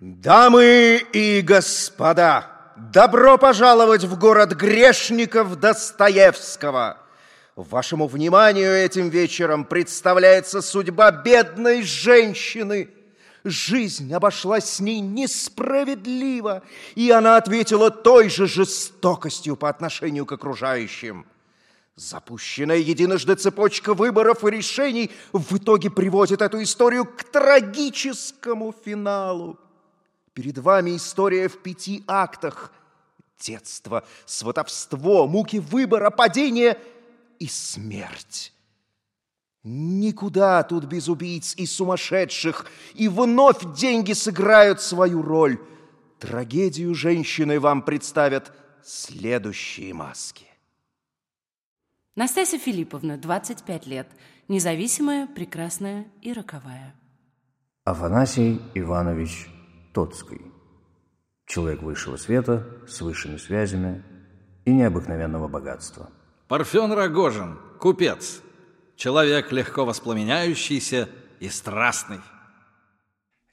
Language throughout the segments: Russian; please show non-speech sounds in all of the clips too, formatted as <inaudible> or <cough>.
Дамы и господа, добро пожаловать в город грешников Достоевского. Вашему вниманию этим вечером представляется судьба бедной женщины. Жизнь обошлась с ней несправедливо, и она ответила той же жестокостью по отношению к окружающим. Запущенная единожды цепочка выборов и решений в итоге приводит эту историю к трагическому финалу. Перед вами история в пяти актах. Детство, сватовство, муки выбора, падение и смерть. Никуда тут без убийц и сумасшедших, и вновь деньги сыграют свою роль. Трагедию женщины вам представят следующие маски. Настасья Филипповна, 25 лет, независимая, прекрасная и роковая. Афанасий Иванович Тоцкий. Человек высшего света, с высшими связями и необыкновенного богатства. Парфен Рогожин, купец. Человек легко воспламеняющийся и страстный.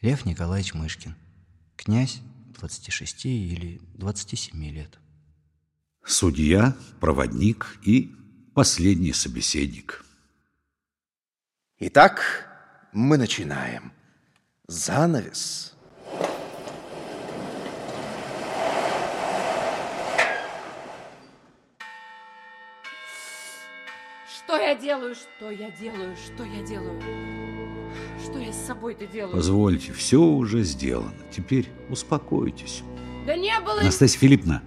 Лев Николаевич Мышкин. Князь 26 или 27 лет. Судья, проводник и последний собеседник. Итак, мы начинаем. Занавес. Что я делаю? Что я делаю? Что я делаю? Что я с собой-то делаю? Позвольте, все уже сделано. Теперь успокойтесь. Да не было... Настасья Филипповна,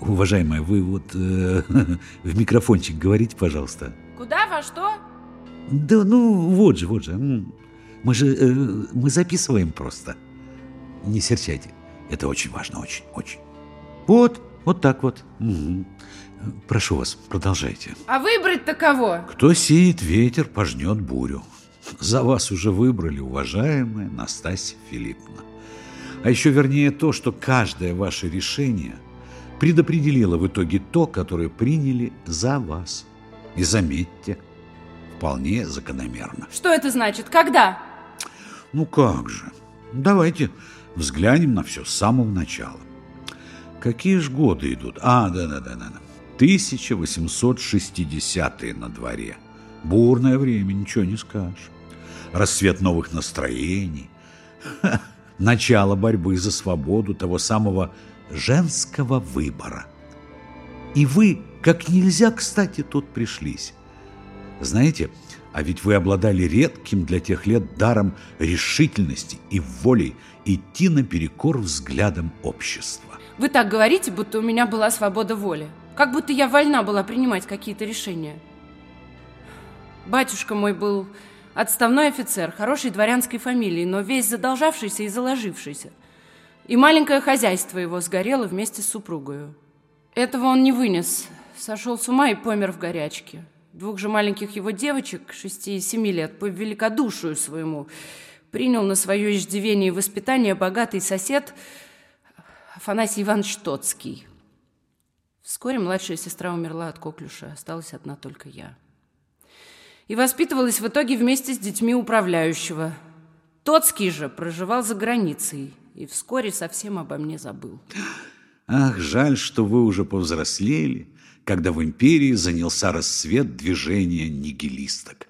уважаемая, вы вот э, <laughs> в микрофончик говорите, пожалуйста. Куда, во что? Да ну, вот же, вот же. Мы же, э, мы записываем просто. Не серчайте. Это очень важно, очень, очень. Вот, вот так вот. Угу. Прошу вас, продолжайте. А выбрать-то кого? Кто сеет ветер, пожнет бурю. За вас уже выбрали, уважаемая Настасья Филипповна. А еще вернее то, что каждое ваше решение предопределило в итоге то, которое приняли за вас. И заметьте, вполне закономерно. Что это значит? Когда? Ну как же. Давайте взглянем на все с самого начала. Какие же годы идут? А, да-да-да-да. 1860-е на дворе. Бурное время, ничего не скажешь. Рассвет новых настроений. Ха, начало борьбы за свободу того самого женского выбора. И вы, как нельзя, кстати, тут пришлись. Знаете, а ведь вы обладали редким для тех лет даром решительности и волей идти наперекор взглядам общества. Вы так говорите, будто у меня была свобода воли. Как будто я вольна была принимать какие-то решения. Батюшка мой был отставной офицер, хорошей дворянской фамилии, но весь задолжавшийся и заложившийся. И маленькое хозяйство его сгорело вместе с супругою. Этого он не вынес, сошел с ума и помер в горячке. Двух же маленьких его девочек, шести и семи лет, по великодушию своему, принял на свое иждивение и воспитание богатый сосед Афанасий Иванович Тоцкий. Вскоре младшая сестра умерла от коклюша, осталась одна только я и воспитывалась в итоге вместе с детьми управляющего. Тоцкий же проживал за границей и вскоре совсем обо мне забыл. Ах, жаль, что вы уже повзрослели, когда в империи занялся расцвет движения нигилисток.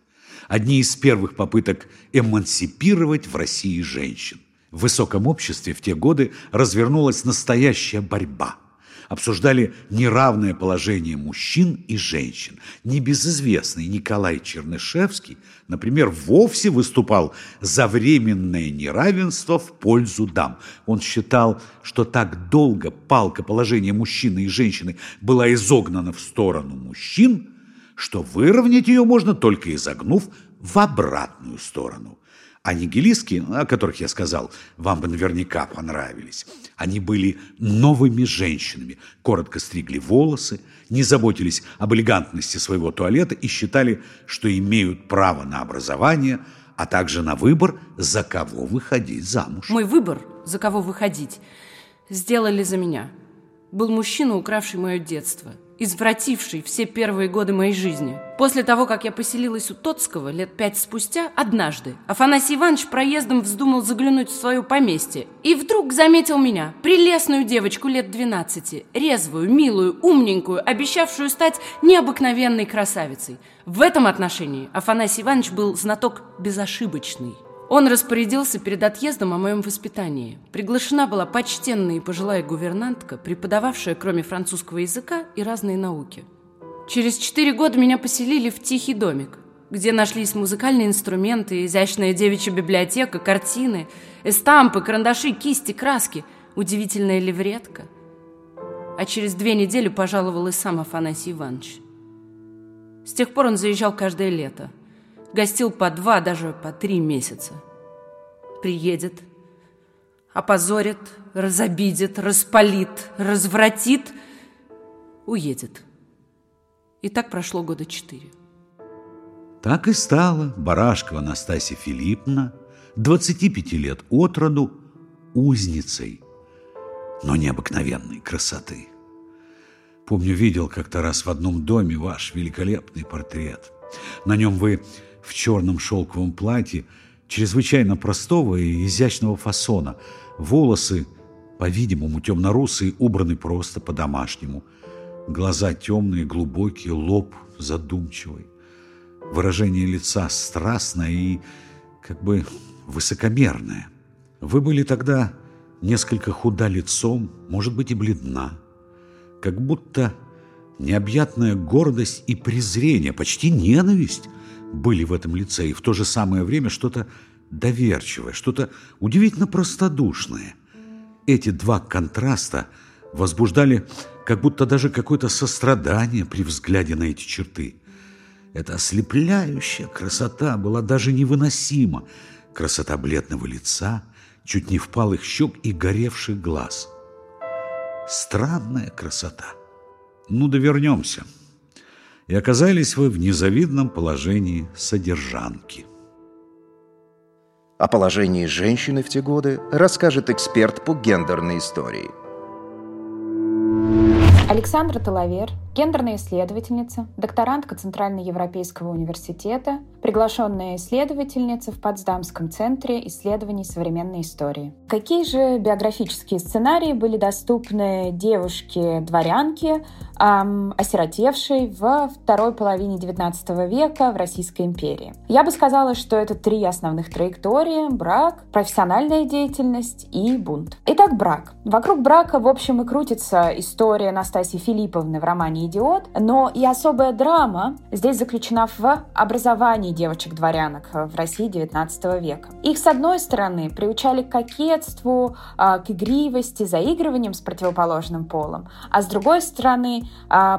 Одни из первых попыток эмансипировать в России женщин. В высоком обществе в те годы развернулась настоящая борьба – обсуждали неравное положение мужчин и женщин. Небезызвестный Николай Чернышевский, например, вовсе выступал за временное неравенство в пользу дам. Он считал, что так долго палка положения мужчины и женщины была изогнана в сторону мужчин, что выровнять ее можно только изогнув в обратную сторону. А нигилистки, о которых я сказал, вам бы наверняка понравились. Они были новыми женщинами, коротко стригли волосы, не заботились об элегантности своего туалета и считали, что имеют право на образование, а также на выбор, за кого выходить замуж. Мой выбор, за кого выходить, сделали за меня. Был мужчина, укравший мое детство. Извративший все первые годы моей жизни. После того, как я поселилась у Тоцкого лет пять спустя, однажды Афанасий Иванович проездом вздумал заглянуть в свое поместье и вдруг заметил меня, прелестную девочку лет 12, резвую, милую, умненькую, обещавшую стать необыкновенной красавицей. В этом отношении Афанасий Иванович был знаток безошибочный. Он распорядился перед отъездом о моем воспитании. Приглашена была почтенная и пожилая гувернантка, преподававшая кроме французского языка и разные науки. Через четыре года меня поселили в тихий домик, где нашлись музыкальные инструменты, изящная девичья библиотека, картины, эстампы, карандаши, кисти, краски, удивительная левретка. А через две недели пожаловал и сам Афанасий Иванович. С тех пор он заезжал каждое лето – Гостил по два, даже по три месяца. Приедет, опозорит, разобидит, распалит, развратит, уедет. И так прошло года четыре. Так и стала Барашкова Настасья Филипповна, 25 лет от роду, узницей, но необыкновенной красоты. Помню, видел как-то раз в одном доме ваш великолепный портрет. На нем вы в черном шелковом платье, чрезвычайно простого и изящного фасона. Волосы, по-видимому, темно-русые, убраны просто по-домашнему. Глаза темные, глубокие, лоб задумчивый. Выражение лица страстное и как бы высокомерное. Вы были тогда несколько худа лицом, может быть, и бледна. Как будто необъятная гордость и презрение, почти ненависть были в этом лице, и в то же самое время что-то доверчивое, что-то удивительно простодушное. Эти два контраста возбуждали как будто даже какое-то сострадание при взгляде на эти черты. Эта ослепляющая красота была даже невыносима. Красота бледного лица, чуть не впалых щек и горевших глаз. Странная красота. Ну да вернемся и оказались вы в незавидном положении содержанки. О положении женщины в те годы расскажет эксперт по гендерной истории. Александра Талавер, гендерная исследовательница, докторантка Центральноевропейского университета, приглашенная исследовательница в Потсдамском центре исследований современной истории. Какие же биографические сценарии были доступны девушке-дворянке, эм, осиротевшей во второй половине XIX века в Российской империи? Я бы сказала, что это три основных траектории – брак, профессиональная деятельность и бунт. Итак, брак. Вокруг брака, в общем, и крутится история Настасьи Филипповны в романе «Идиот», но и особая драма здесь заключена в образовании девочек-дворянок в России XIX века. Их, с одной стороны, приучали к кокетству, а, к игривости, заигрываниям с противоположным полом, а с другой стороны,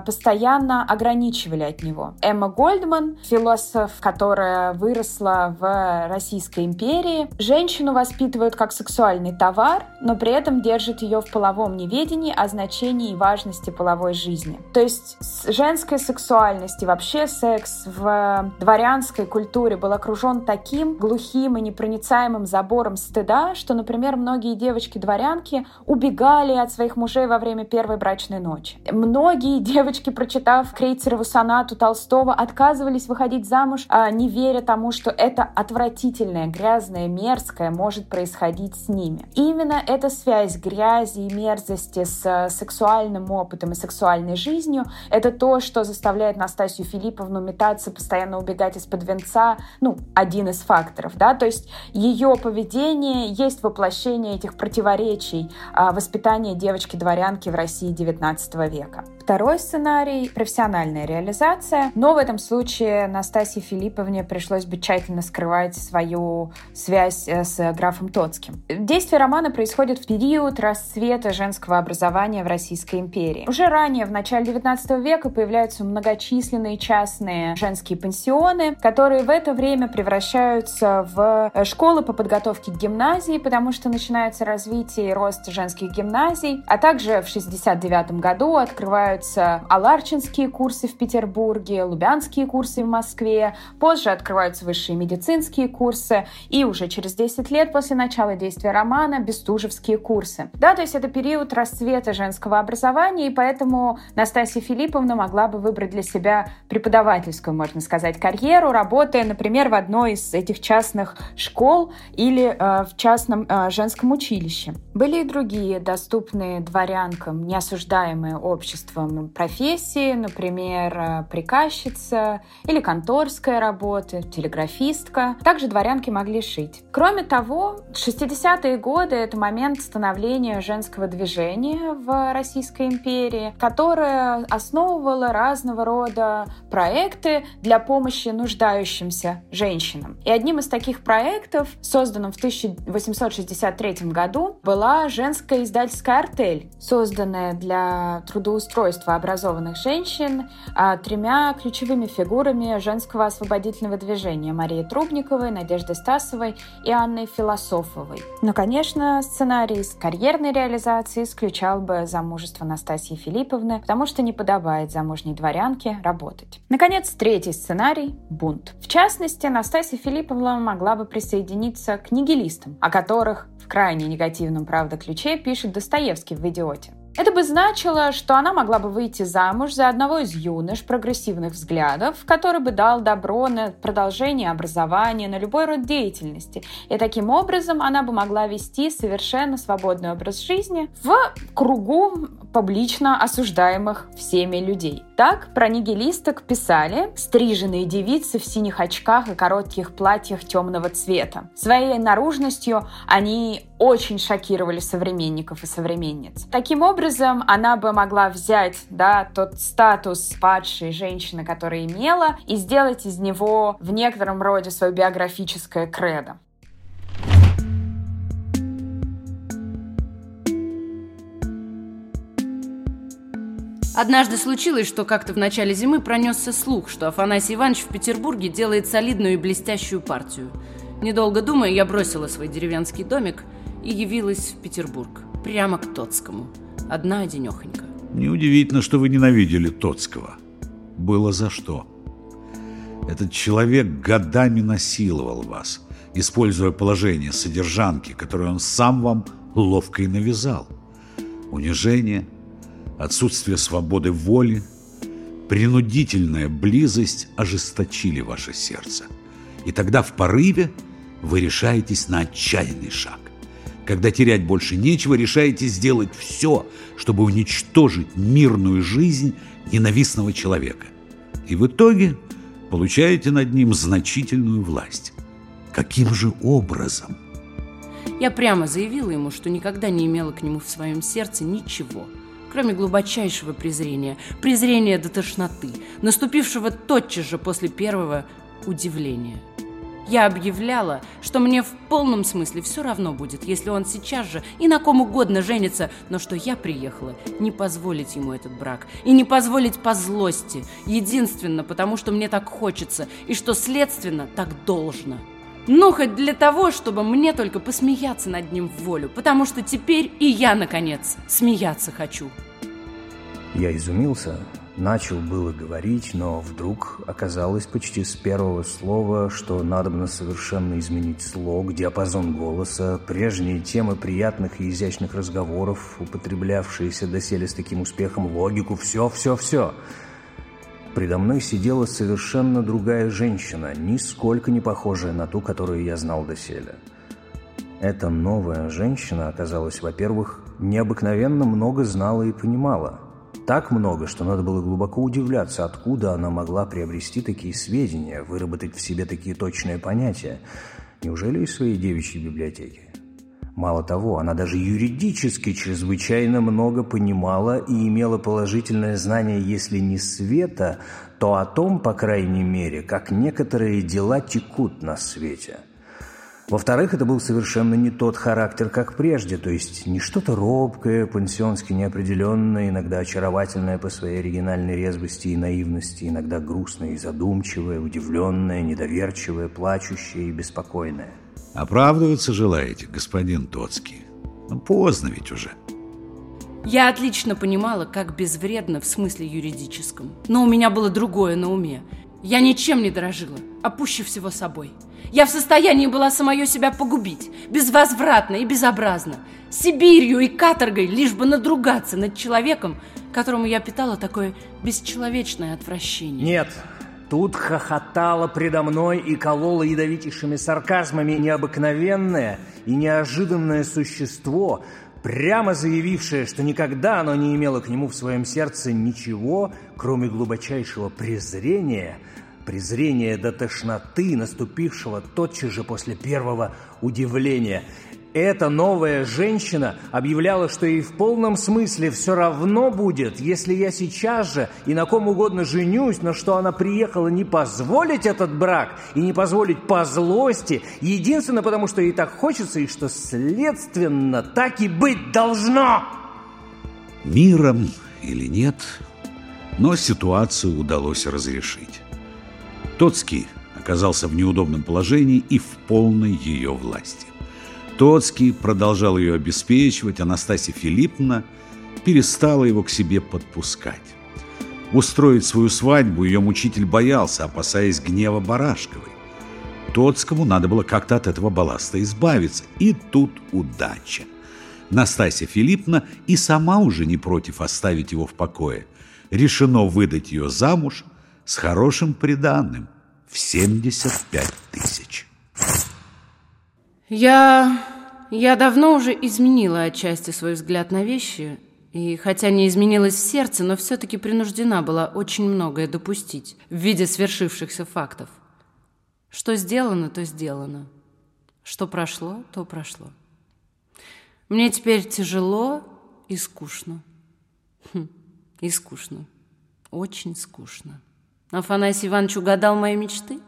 постоянно ограничивали от него. Эмма Гольдман, философ, которая выросла в Российской империи, женщину воспитывают как сексуальный товар, но при этом держат ее в половом неведении о значении и важности половой жизни. То есть женская сексуальность и вообще секс в дворянской культуре был окружен таким глухим и непроницаемым забором стыда, что, например, многие девочки-дворянки убегали от своих мужей во время первой брачной ночи. Многие девочки, прочитав Крейцерову сонату Толстого, отказывались выходить замуж, а не веря тому, что это отвратительное, грязное, мерзкое может происходить с ними. Именно эта связь грязи и мерзости с сексуальным опытом и сексуальной жизнью — это то, что заставляет Настасью Филипповну метаться, постоянно убегать из-под венца, ну, один из факторов, да, то есть ее поведение есть воплощение этих противоречий а, воспитания девочки-дворянки в России XIX века. Второй сценарий — профессиональная реализация, но в этом случае Настасье Филипповне пришлось бы тщательно скрывать свою связь э, с графом Тоцким. Действие романа происходит в период расцвета женского образования в Российской империи. Уже ранее, в начале XIX века, появляются многочисленные частные женские пансионы, которые в это время превращаются в э, школы по подготовке к гимназии, потому что начинается развитие и рост женских гимназий, а также в 69 году открываются открываются Аларчинские курсы в Петербурге, Лубянские курсы в Москве, позже открываются высшие медицинские курсы, и уже через 10 лет после начала действия романа Бестужевские курсы. Да, то есть это период расцвета женского образования, и поэтому Настасья Филипповна могла бы выбрать для себя преподавательскую, можно сказать, карьеру, работая, например, в одной из этих частных школ или э, в частном э, женском училище. Были и другие доступные дворянкам, не осуждаемые обществом профессии, например, э, приказчица или конторская работа, телеграфистка. Также дворянки могли шить. Кроме того, 60-е годы — это момент становления женского движения в Российской империи, которое основывало разного рода проекты для помощи нуждающимся женщинам. И одним из таких проектов, созданным в 1863 году, была женская издательская артель, созданная для трудоустройства образованных женщин а, тремя ключевыми фигурами женского освободительного движения Марией Трубниковой, Надеждой Стасовой и Анной Философовой. Но, конечно, сценарий с карьерной реализацией исключал бы замужество Настасьи Филипповны, потому что не подобает замужней дворянке работать. Наконец, третий сценарий – бунт. В частности, Настасья Филипповна могла бы присоединиться к нигилистам, о которых в крайне негативном, правда, ключе пишет Достоевский в «Идиоте». Это бы значило, что она могла бы выйти замуж за одного из юнош прогрессивных взглядов, который бы дал добро на продолжение образования, на любой род деятельности. И таким образом она бы могла вести совершенно свободный образ жизни в кругу публично осуждаемых всеми людей. Так про нигилисток писали стриженные девицы в синих очках и коротких платьях темного цвета. Своей наружностью они очень шокировали современников и современниц. Таким образом, она бы могла взять да, тот статус падшей женщины, которую имела, и сделать из него в некотором роде свое биографическое кредо. Однажды случилось, что как-то в начале зимы пронесся слух, что Афанасий Иванович в Петербурге делает солидную и блестящую партию. Недолго думая, я бросила свой деревенский домик и явилась в Петербург, прямо к Тоцкому. Одна одинехонька. Неудивительно, что вы ненавидели Тоцкого. Было за что. Этот человек годами насиловал вас, используя положение содержанки, которое он сам вам ловко и навязал. Унижение – отсутствие свободы воли, принудительная близость ожесточили ваше сердце. И тогда в порыве вы решаетесь на отчаянный шаг. Когда терять больше нечего, решаете сделать все, чтобы уничтожить мирную жизнь ненавистного человека. И в итоге получаете над ним значительную власть. Каким же образом? Я прямо заявила ему, что никогда не имела к нему в своем сердце ничего – кроме глубочайшего презрения, презрения до тошноты, наступившего тотчас же после первого удивления. Я объявляла, что мне в полном смысле все равно будет, если он сейчас же и на ком угодно женится, но что я приехала не позволить ему этот брак и не позволить по злости, единственно потому, что мне так хочется и что, следственно, так должно. Ну, хоть для того, чтобы мне только посмеяться над ним в волю, потому что теперь и я, наконец, смеяться хочу. Я изумился, начал было говорить, но вдруг оказалось почти с первого слова, что надо бы совершенно изменить слог, диапазон голоса, прежние темы приятных и изящных разговоров, употреблявшиеся доселе с таким успехом, логику, все, все, все. Предо мной сидела совершенно другая женщина, нисколько не похожая на ту, которую я знал доселе. Эта новая женщина оказалась, во-первых, необыкновенно много знала и понимала. Так много, что надо было глубоко удивляться, откуда она могла приобрести такие сведения, выработать в себе такие точные понятия. Неужели из своей девичьей библиотеки? Мало того, она даже юридически чрезвычайно много понимала и имела положительное знание, если не света, то о том, по крайней мере, как некоторые дела текут на свете. Во-вторых, это был совершенно не тот характер, как прежде, то есть не что-то робкое, пансионски неопределенное, иногда очаровательное по своей оригинальной резвости и наивности, иногда грустное и задумчивое, удивленное, недоверчивое, плачущее и беспокойное – Оправдываться желаете, господин Тоцкий? Ну, поздно ведь уже. Я отлично понимала, как безвредно в смысле юридическом. Но у меня было другое на уме. Я ничем не дорожила, а пуще всего собой. Я в состоянии была самое себя погубить, безвозвратно и безобразно, Сибирью и каторгой, лишь бы надругаться над человеком, которому я питала такое бесчеловечное отвращение. Нет, тут хохотала предо мной и колола ядовитейшими сарказмами необыкновенное и неожиданное существо, прямо заявившее, что никогда оно не имело к нему в своем сердце ничего, кроме глубочайшего презрения – презрения до тошноты, наступившего тотчас же после первого удивления. Эта новая женщина объявляла, что ей в полном смысле все равно будет, если я сейчас же и на ком угодно женюсь, но что она приехала не позволить этот брак и не позволить по злости, единственно потому, что ей так хочется и что, следственно, так и быть должно. Миром или нет, но ситуацию удалось разрешить. Тоцкий оказался в неудобном положении и в полной ее власти. Тоцкий продолжал ее обеспечивать, Анастасия Филипповна перестала его к себе подпускать. Устроить свою свадьбу ее мучитель боялся, опасаясь гнева Барашковой. Тоцкому надо было как-то от этого балласта избавиться, и тут удача. Настасья Филипповна и сама уже не против оставить его в покое. Решено выдать ее замуж – с хорошим приданным в 75 тысяч. Я... я давно уже изменила отчасти свой взгляд на вещи, и хотя не изменилась в сердце, но все-таки принуждена была очень многое допустить в виде свершившихся фактов. Что сделано, то сделано. Что прошло, то прошло. Мне теперь тяжело и скучно. Хм, и скучно. Очень скучно. Афанасий Иванович угадал мои мечты.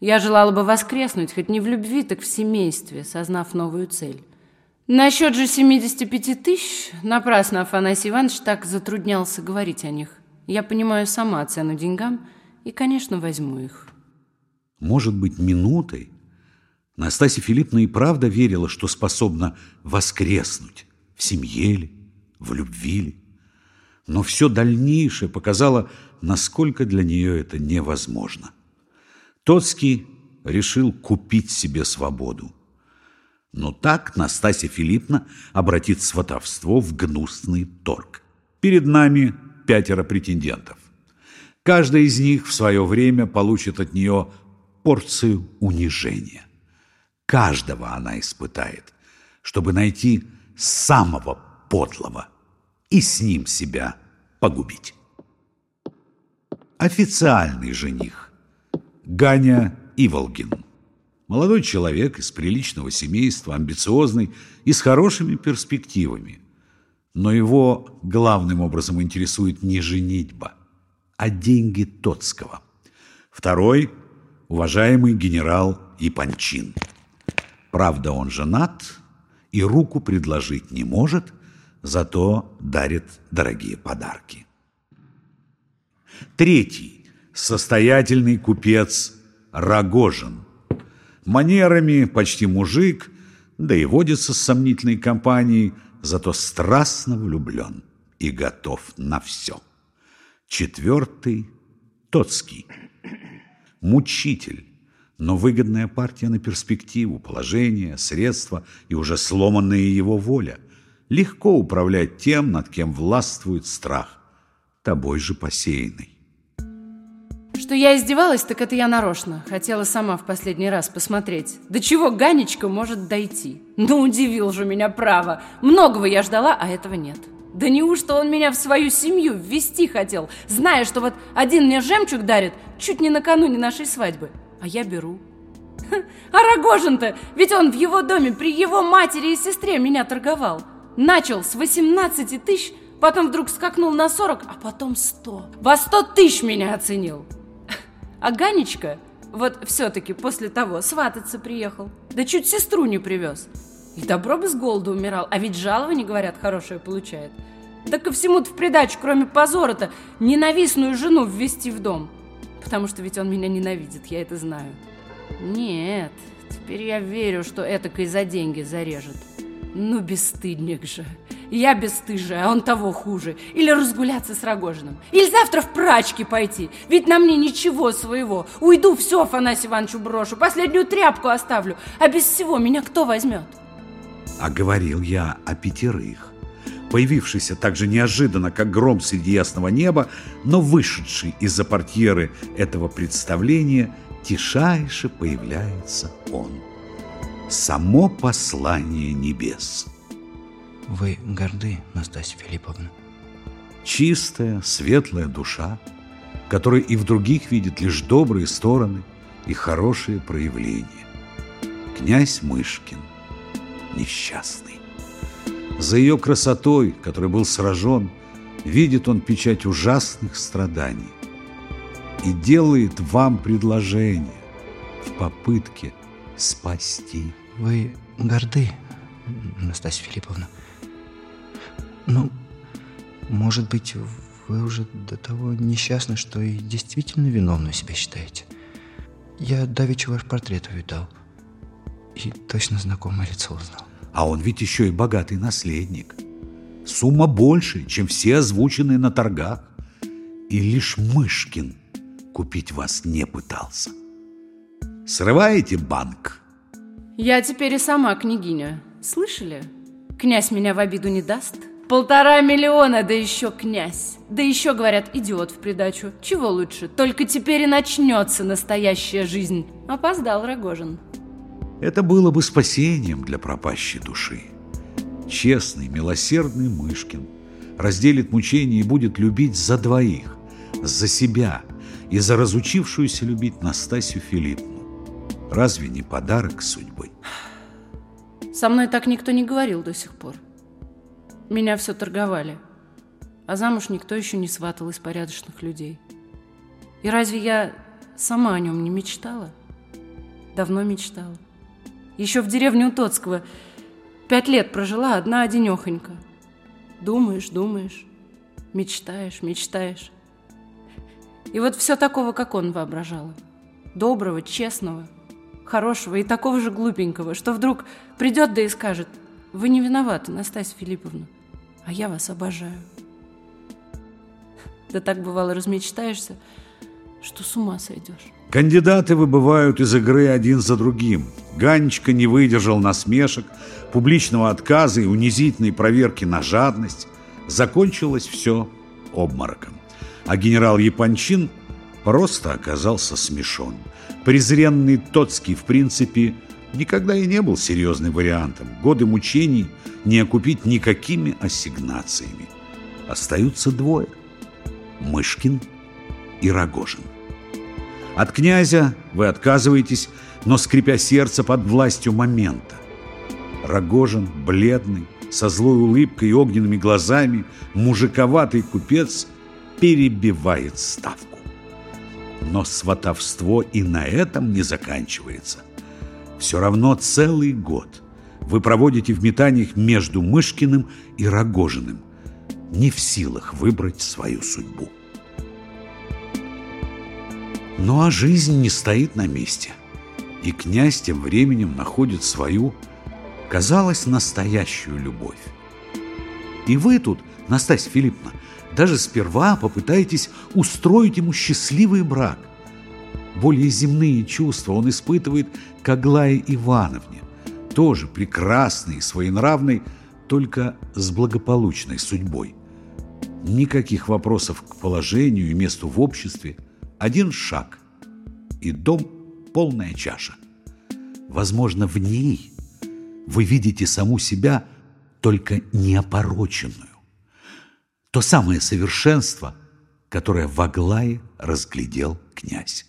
Я желала бы воскреснуть, хоть не в любви, так в семействе, сознав новую цель. Насчет же 75 тысяч, напрасно Афанасий Иванович так затруднялся говорить о них. Я понимаю сама цену деньгам и, конечно, возьму их. Может быть, минутой Настасья Филипповна и правда верила, что способна воскреснуть в семье ли, в любви ли. Но все дальнейшее показало, насколько для нее это невозможно. Тоцкий решил купить себе свободу. Но так Настасья Филипповна обратит сватовство в гнусный торг. Перед нами пятеро претендентов. Каждый из них в свое время получит от нее порцию унижения. Каждого она испытает, чтобы найти самого подлого и с ним себя погубить официальный жених – Ганя Иволгин. Молодой человек из приличного семейства, амбициозный и с хорошими перспективами. Но его главным образом интересует не женитьба, а деньги Тоцкого. Второй – уважаемый генерал Ипанчин. Правда, он женат и руку предложить не может, зато дарит дорогие подарки. Третий – состоятельный купец Рогожин. Манерами почти мужик, да и водится с сомнительной компанией, зато страстно влюблен и готов на все. Четвертый – Тоцкий. Мучитель, но выгодная партия на перспективу, положение, средства и уже сломанная его воля. Легко управлять тем, над кем властвует страх тобой же посеянный. Что я издевалась, так это я нарочно. Хотела сама в последний раз посмотреть. До чего Ганечка может дойти? Ну, удивил же меня право. Многого я ждала, а этого нет. Да неужто он меня в свою семью ввести хотел, зная, что вот один мне жемчуг дарит чуть не накануне нашей свадьбы, а я беру. А Рогожин-то, ведь он в его доме при его матери и сестре меня торговал. Начал с 18 тысяч, Потом вдруг скакнул на 40, а потом 100. Во 100 тысяч меня оценил. А Ганечка вот все-таки после того свататься приехал. Да чуть сестру не привез. И добро бы с голоду умирал, а ведь жалование, говорят, хорошее получает. Да ко всему-то в придачу, кроме позора-то, ненавистную жену ввести в дом. Потому что ведь он меня ненавидит, я это знаю. Нет, теперь я верю, что этакой за деньги зарежет. Ну, бесстыдник же. Я бесстыжая, а он того хуже. Или разгуляться с Рогожиным. Или завтра в прачки пойти. Ведь на мне ничего своего. Уйду, все Афанасию Ивановичу брошу. Последнюю тряпку оставлю. А без всего меня кто возьмет? А говорил я о пятерых. Появившийся так же неожиданно, как гром среди ясного неба, но вышедший из-за портьеры этого представления, тишайше появляется он. Само послание небес. Вы горды, Настасья Филипповна. Чистая, светлая душа, которая и в других видит лишь добрые стороны и хорошие проявления. Князь Мышкин, несчастный. За ее красотой, которой был сражен, видит он печать ужасных страданий и делает вам предложение в попытке спасти. Вы горды, Настасья Филипповна. Ну, может быть, вы уже до того несчастны, что и действительно виновную себя считаете. Я давеча ваш портрет увидал и точно знакомое лицо узнал. А он ведь еще и богатый наследник. Сумма больше, чем все озвученные на торгах. И лишь Мышкин купить вас не пытался. Срываете банк? Я теперь и сама княгиня. Слышали? Князь меня в обиду не даст. Полтора миллиона, да еще князь. Да еще, говорят, идиот в придачу. Чего лучше? Только теперь и начнется настоящая жизнь. Опоздал Рогожин. Это было бы спасением для пропащей души. Честный, милосердный Мышкин разделит мучения и будет любить за двоих, за себя и за разучившуюся любить Настасью Филипповну. Разве не подарок судьбы? Со мной так никто не говорил до сих пор. Меня все торговали. А замуж никто еще не сватал из порядочных людей. И разве я сама о нем не мечтала? Давно мечтала. Еще в деревне у Тоцкого пять лет прожила одна одинехонька. Думаешь, думаешь, мечтаешь, мечтаешь. И вот все такого, как он воображала. Доброго, честного, хорошего и такого же глупенького, что вдруг придет да и скажет, вы не виноваты, Настасья Филипповна, а я вас обожаю. Да так бывало размечтаешься, что с ума сойдешь. Кандидаты выбывают из игры один за другим. Ганечка не выдержал насмешек, публичного отказа и унизительной проверки на жадность. Закончилось все обмороком. А генерал Япончин просто оказался смешон. Презренный Тоцкий, в принципе, никогда и не был серьезным вариантом. Годы мучений не окупить никакими ассигнациями. Остаются двое – Мышкин и Рогожин. От князя вы отказываетесь, но скрипя сердце под властью момента. Рогожин, бледный, со злой улыбкой и огненными глазами, мужиковатый купец перебивает ставку. Но сватовство и на этом не заканчивается. Все равно целый год вы проводите в метаниях между Мышкиным и Рогожиным, не в силах выбрать свою судьбу. Ну а жизнь не стоит на месте. И князь тем временем находит свою, казалось, настоящую любовь. И вы тут, Настасья Филипповна, даже сперва попытаетесь устроить ему счастливый брак. Более земные чувства он испытывает к Аглае Ивановне, тоже прекрасной и своенравной, только с благополучной судьбой. Никаких вопросов к положению и месту в обществе – один шаг, и дом – полная чаша. Возможно, в ней вы видите саму себя, только неопороченную. То самое совершенство, которое в Аглае разглядел князь.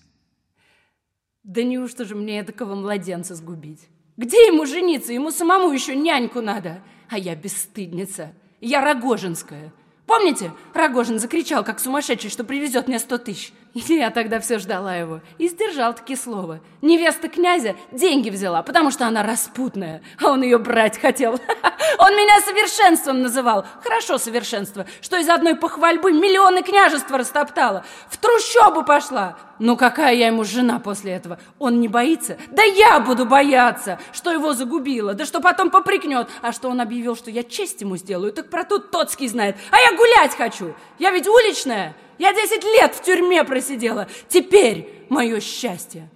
Да неужто же мне такого младенца сгубить? Где ему жениться? Ему самому еще няньку надо. А я бесстыдница. Я Рогожинская. Помните, Рогожин закричал, как сумасшедший, что привезет мне сто тысяч? Я тогда все ждала его. И сдержал таки слово. Невеста князя деньги взяла, потому что она распутная, а он ее брать хотел. <laughs> Он меня совершенством называл. Хорошо совершенство, что из одной похвальбы миллионы княжества растоптала. В трущобу пошла. Ну какая я ему жена после этого? Он не боится? Да я буду бояться, что его загубила, да что потом попрекнет. А что он объявил, что я честь ему сделаю, так про тут Тоцкий знает. А я гулять хочу. Я ведь уличная. Я 10 лет в тюрьме просидела. Теперь мое счастье.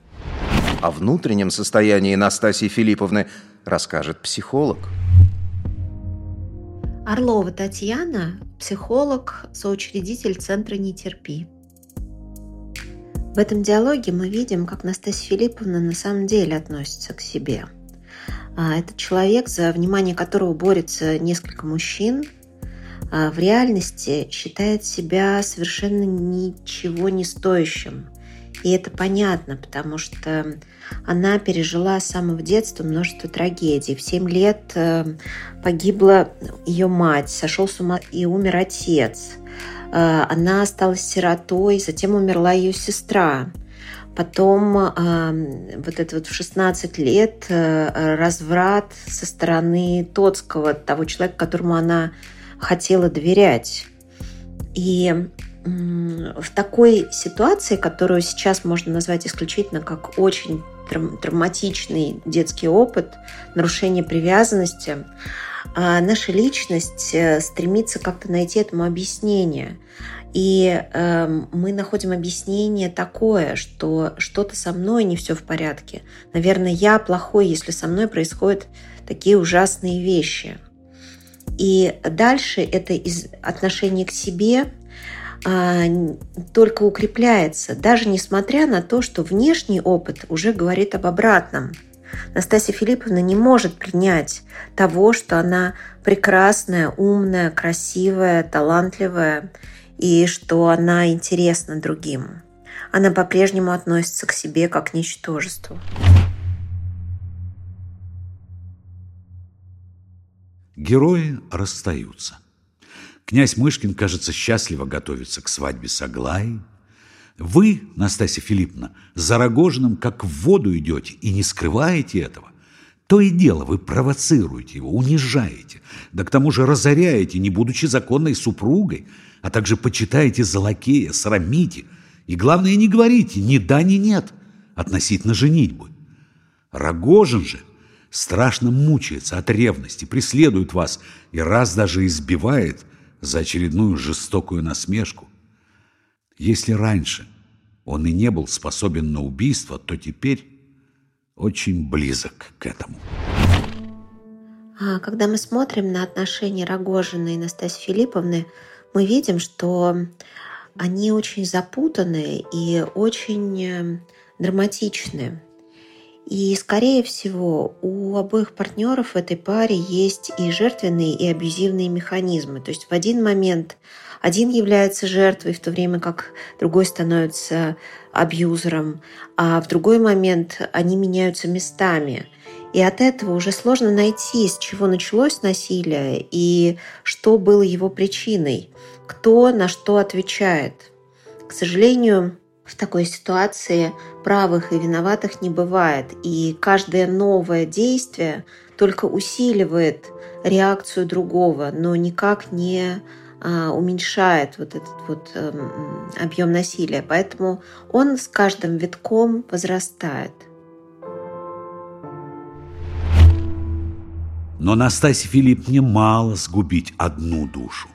О внутреннем состоянии Настасьи Филипповны расскажет психолог. Орлова Татьяна, психолог, соучредитель Центра «Не терпи». В этом диалоге мы видим, как Настасья Филипповна на самом деле относится к себе. А, это человек, за внимание которого борется несколько мужчин, в реальности считает себя совершенно ничего не стоящим. И это понятно, потому что она пережила с самого детства множество трагедий. В 7 лет э, погибла ее мать, сошел с ума и умер отец. Э, она осталась сиротой, затем умерла ее сестра. Потом э, вот это вот в 16 лет разврат со стороны Тоцкого, того человека, которому она хотела доверять. И в такой ситуации, которую сейчас можно назвать исключительно как очень травматичный детский опыт, нарушение привязанности, а наша личность э, стремится как-то найти этому объяснение. И э, мы находим объяснение такое, что что-то со мной не все в порядке. Наверное, я плохой, если со мной происходят такие ужасные вещи. И дальше это из отношения к себе а, только укрепляется, даже несмотря на то, что внешний опыт уже говорит об обратном. Настасья Филипповна не может принять того, что она прекрасная, умная, красивая, талантливая и что она интересна другим. Она по-прежнему относится к себе как к ничтожеству. Герои расстаются. Князь Мышкин, кажется, счастливо готовится к свадьбе с Аглаей. Вы, Настасья Филипповна, за Рогожиным как в воду идете и не скрываете этого. То и дело, вы провоцируете его, унижаете, да к тому же разоряете, не будучи законной супругой, а также почитаете за лакея, срамите. И главное, не говорите ни да, ни нет относительно женитьбы. Рогожин же страшно мучается от ревности, преследует вас и раз даже избивает – за очередную жестокую насмешку. Если раньше он и не был способен на убийство, то теперь очень близок к этому. А когда мы смотрим на отношения Рогожина и Настасьи Филипповны, мы видим, что они очень запутанные и очень э, драматичные. И, скорее всего, у обоих партнеров в этой паре есть и жертвенные, и абьюзивные механизмы. То есть в один момент один является жертвой, в то время как другой становится абьюзером, а в другой момент они меняются местами. И от этого уже сложно найти, с чего началось насилие и что было его причиной, кто на что отвечает. К сожалению, в такой ситуации правых и виноватых не бывает, и каждое новое действие только усиливает реакцию другого, но никак не а, уменьшает вот этот вот эм, объем насилия. Поэтому он с каждым витком возрастает. Но Настасье Филипп не мало сгубить одну душу.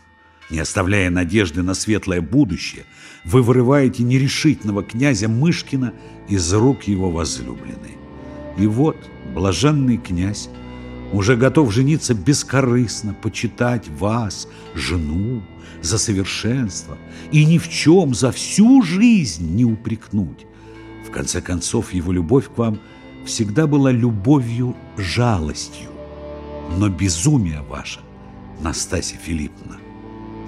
Не оставляя надежды на светлое будущее, вы вырываете нерешительного князя Мышкина из рук его возлюбленной. И вот блаженный князь уже готов жениться бескорыстно, почитать вас, жену, за совершенство и ни в чем за всю жизнь не упрекнуть. В конце концов, его любовь к вам всегда была любовью жалостью. Но безумие ваше, Настасья Филипповна,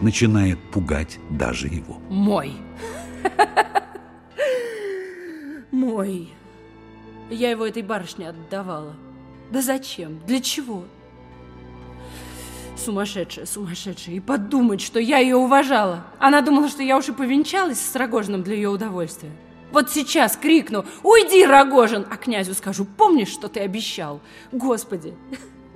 начинает пугать даже его. Мой. Мой. Я его этой барышне отдавала. Да зачем? Для чего? Сумасшедшая, сумасшедшая. И подумать, что я ее уважала. Она думала, что я уже повенчалась с Рогожиным для ее удовольствия. Вот сейчас крикну «Уйди, Рогожин!» А князю скажу «Помнишь, что ты обещал?» Господи,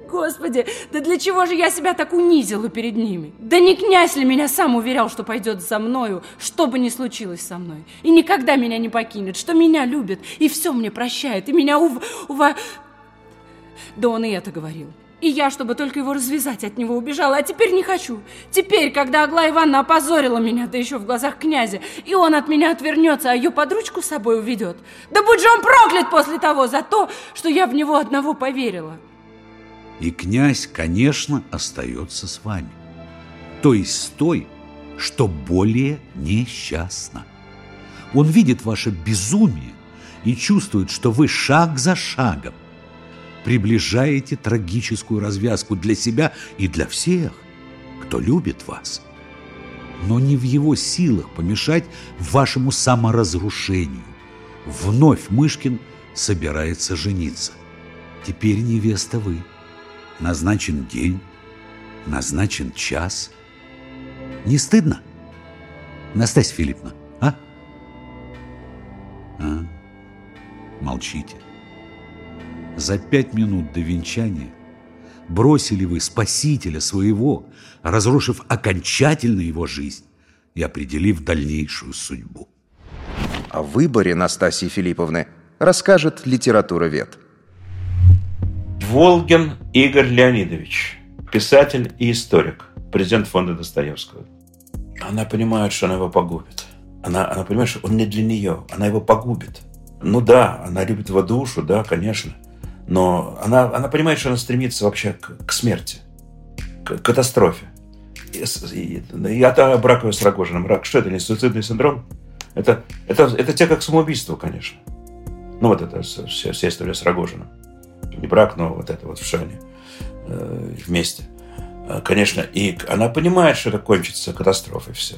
Господи, да для чего же я себя так унизила перед ними? Да не князь ли меня сам уверял, что пойдет за мною, что бы ни случилось со мной, и никогда меня не покинет, что меня любит, и все мне прощает, и меня ув... ува... Да он и это говорил. И я, чтобы только его развязать, от него убежала, а теперь не хочу. Теперь, когда Аглая Ивановна опозорила меня, да еще в глазах князя, и он от меня отвернется, а ее подручку с собой уведет. Да будь же он проклят после того за то, что я в него одного поверила. И князь, конечно, остается с вами. То есть с той, что более несчастна. Он видит ваше безумие и чувствует, что вы шаг за шагом приближаете трагическую развязку для себя и для всех, кто любит вас. Но не в его силах помешать вашему саморазрушению. Вновь Мышкин собирается жениться. Теперь невеста вы. Назначен день, назначен час. Не стыдно? Настасья Филипповна, а? А? Молчите за пять минут до венчания бросили вы спасителя своего, разрушив окончательно его жизнь и определив дальнейшую судьбу. О выборе Настасьи Филипповны расскажет литературовед. Волгин Игорь Леонидович, писатель и историк, президент фонда Достоевского. Она понимает, что она его погубит. Она, она понимает, что он не для нее, она его погубит. Ну да, она любит его душу, да, конечно. Но она, она понимает, что она стремится вообще к, к смерти, к катастрофе. И, и это брак с Рогожиным. Рак, что это, не суицидный синдром? Это, это, это те как самоубийство, конечно. Ну, вот это вся, вся история с Рогожиным. Не брак, но вот это вот в Шане э, вместе. Э, конечно, и она понимает, что это кончится катастрофой все.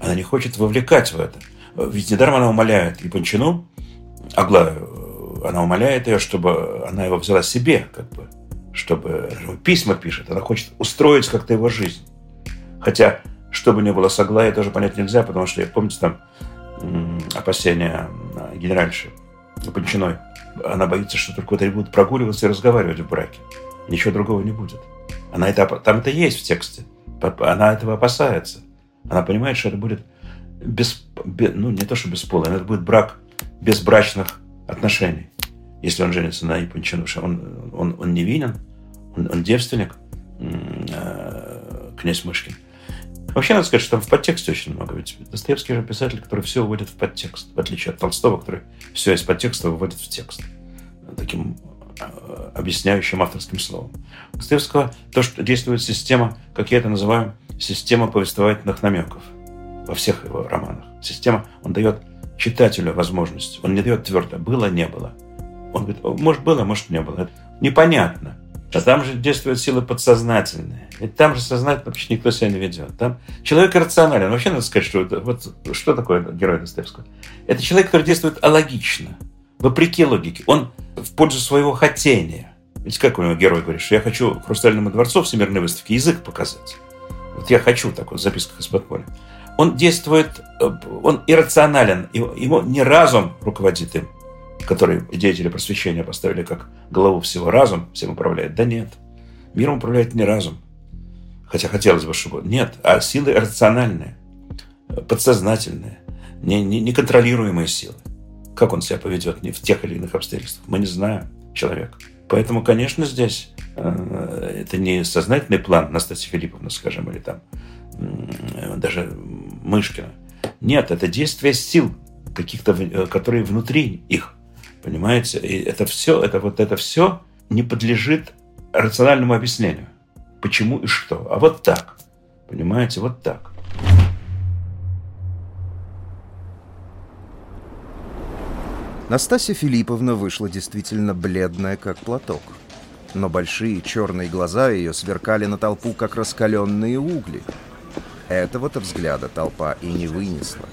Она не хочет вовлекать в это. Ведь недаром она умоляет и Панчину, Аглаю, она умоляет ее, чтобы она его взяла себе, как бы, чтобы письма пишет, она хочет устроить как-то его жизнь. Хотя, что бы ни было с Аглаей, тоже понять нельзя, потому что, помните, там опасения генеральши Панчиной. Она боится, что только вот они будут прогуливаться и разговаривать в браке. Ничего другого не будет. Она это, там это есть в тексте. Она этого опасается. Она понимает, что это будет без, без ну не то, что бесполый, это будет брак безбрачных отношений. Если он женится на Япончинуше, он, он, он невинен, он, он девственник, э, князь Мышкин. Вообще, надо сказать, что там в подтексте очень много. Ведь Достоевский же писатель, который все выводит в подтекст, в отличие от Толстого, который все из подтекста выводит в текст. Таким э, объясняющим авторским словом. У Достоевского то, что действует система, как я это называю, система повествовательных намеков во всех его романах. Система, он дает читателю возможность. Он не дает твердо, было, не было. Он говорит, может было, может не было. Это непонятно. А там же действуют силы подсознательные. Ведь там же сознательно вообще никто себя не ведет. Там человек рационален. Вообще надо сказать, что это, вот что такое герой Достоевского? Это человек, который действует алогично, вопреки логике. Он в пользу своего хотения. Ведь как у него герой говорит, что я хочу Хрустальному дворцу Всемирной выставке язык показать. Вот я хочу такой в записках из подполья он действует, э, он иррационален, его не разум руководит им, который деятели просвещения поставили как главу всего разум, всем управляет. Да нет, миром управляет не разум, хотя хотелось бы, чтобы... Нет, а силы рациональные, подсознательные, неконтролируемые силы. Как он себя поведет в тех или иных обстоятельствах, мы не знаем человека. Поэтому, конечно, здесь э, это не сознательный план Настасьи Филипповны, скажем, или там даже Мышкина. Нет, это действие сил каких-то, э, которые внутри их. Понимаете? И это все, это вот это все не подлежит рациональному объяснению. Почему и что. А вот так. Понимаете? Вот так. Настасья Филипповна вышла действительно бледная, как платок. Но большие черные глаза ее сверкали на толпу, как раскаленные угли. Этого-то взгляда толпа и не вынесла.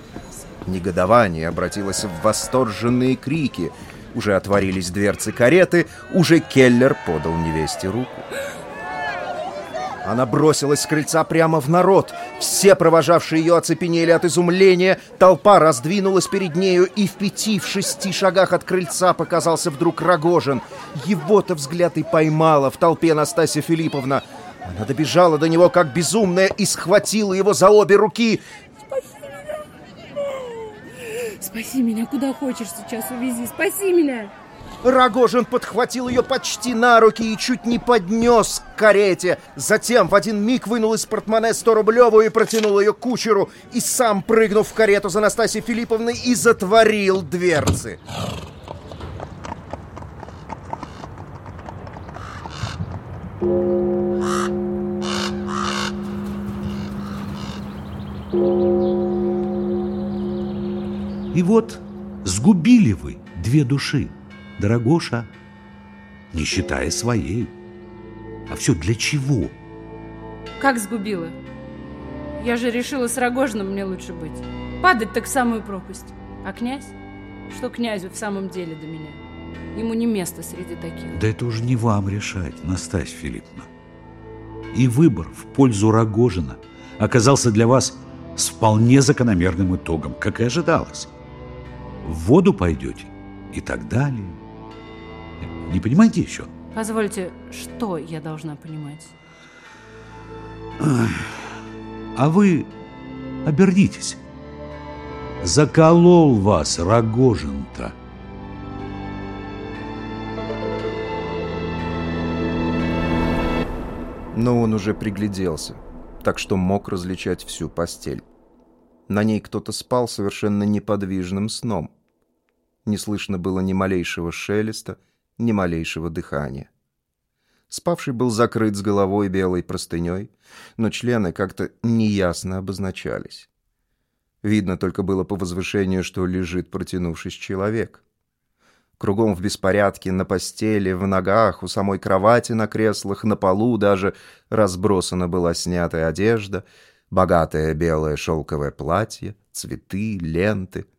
Негодование обратилось в восторженные крики. Уже отворились дверцы кареты, уже Келлер подал невесте руку. Она бросилась с крыльца прямо в народ. Все провожавшие ее оцепенели от изумления. Толпа раздвинулась перед нею, и в пяти, в шести шагах от крыльца показался вдруг Рогожин. Его-то взгляд и поймала в толпе Настасья Филипповна. Она добежала до него, как безумная, и схватила его за обе руки. Спаси меня! Куда хочешь сейчас увези. Спаси меня! Рогожин подхватил ее почти на руки и чуть не поднес к карете. Затем в один миг вынул из портмоне 100-рублевую и протянул ее кучеру. И сам, прыгнув в карету за Настасьей Филипповной, и затворил дверцы. И сгубили вы две души дорогоша, не считая своей. А все для чего? Как сгубила? Я же решила с Рогожиным мне лучше быть. Падать так в самую пропасть. А князь? Что князю в самом деле до меня? Ему не место среди таких. Да это уже не вам решать, Настасья Филипповна. И выбор в пользу Рогожина оказался для вас с вполне закономерным итогом, как и ожидалось. В воду пойдете и так далее. Не понимаете еще? Позвольте, что я должна понимать? А вы обернитесь. Заколол вас Рогожин-то. Но он уже пригляделся, так что мог различать всю постель. На ней кто-то спал совершенно неподвижным сном. Не слышно было ни малейшего шелеста, ни малейшего дыхания. Спавший был закрыт с головой белой простыней, но члены как-то неясно обозначались. Видно только было по возвышению, что лежит, протянувшись человек. Кругом в беспорядке, на постели, в ногах, у самой кровати, на креслах, на полу даже разбросана была снятая одежда, богатое белое шелковое платье, цветы, ленты —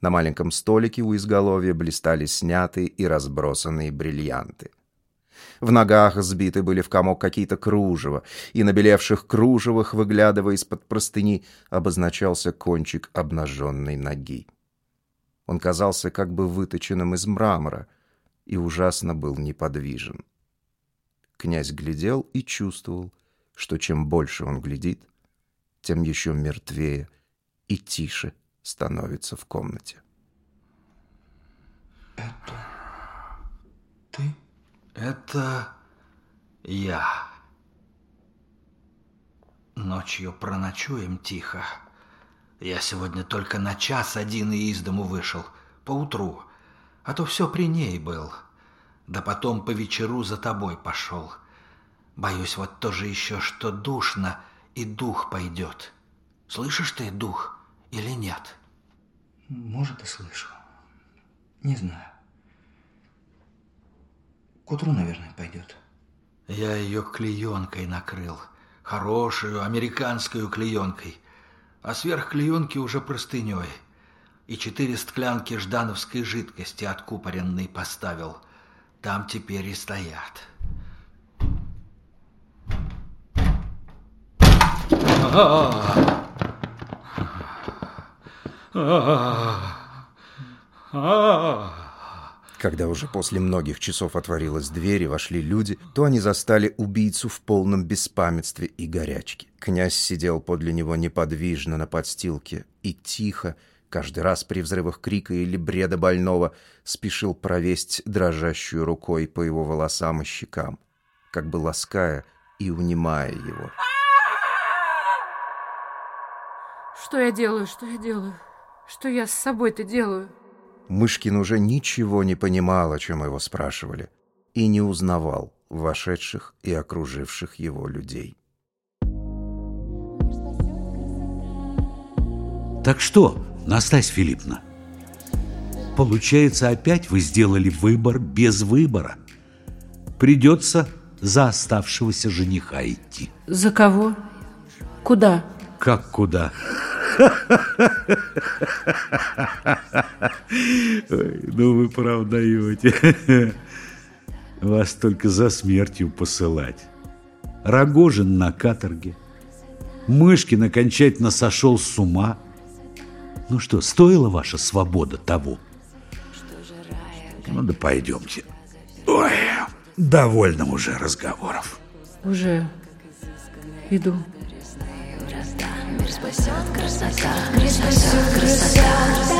на маленьком столике у изголовья блистали снятые и разбросанные бриллианты. В ногах сбиты были в комок какие-то кружева, и на белевших кружевах, выглядывая из-под простыни, обозначался кончик обнаженной ноги. Он казался как бы выточенным из мрамора и ужасно был неподвижен. Князь глядел и чувствовал, что чем больше он глядит, тем еще мертвее и тише становится в комнате. Это ты? Это я. Ночью проночуем тихо. Я сегодня только на час один и из дому вышел, поутру, а то все при ней был. Да потом по вечеру за тобой пошел. Боюсь вот тоже еще, что душно, и дух пойдет. Слышишь ты дух или нет? Может, и слышу. Не знаю. К утру, наверное, пойдет. Я ее клеенкой накрыл. Хорошую американскую клеенкой. А сверх клеенки уже простыней. И четыре склянки ждановской жидкости откупоренной поставил. Там теперь и стоят. Когда уже после многих часов отворилась дверь и вошли люди, то они застали убийцу в полном беспамятстве и горячке. Князь сидел подле него неподвижно на подстилке и тихо, каждый раз при взрывах крика или бреда больного, спешил провесть дрожащую рукой по его волосам и щекам, как бы лаская и унимая его. Что я делаю, что я делаю? Что я с собой-то делаю? Мышкин уже ничего не понимал, о чем его спрашивали, и не узнавал вошедших и окруживших его людей. Так что, Настасья Филипповна, получается, опять вы сделали выбор без выбора. Придется за оставшегося жениха идти. За кого? Куда? Как куда? Ой, ну вы правда даете. Вас только за смертью посылать. Рогожин на каторге. Мышкин окончательно сошел с ума. Ну что, стоила ваша свобода того? Ну да пойдемте. Ой, довольно уже разговоров. Уже иду. Мир спасет красота, мир спасет красота.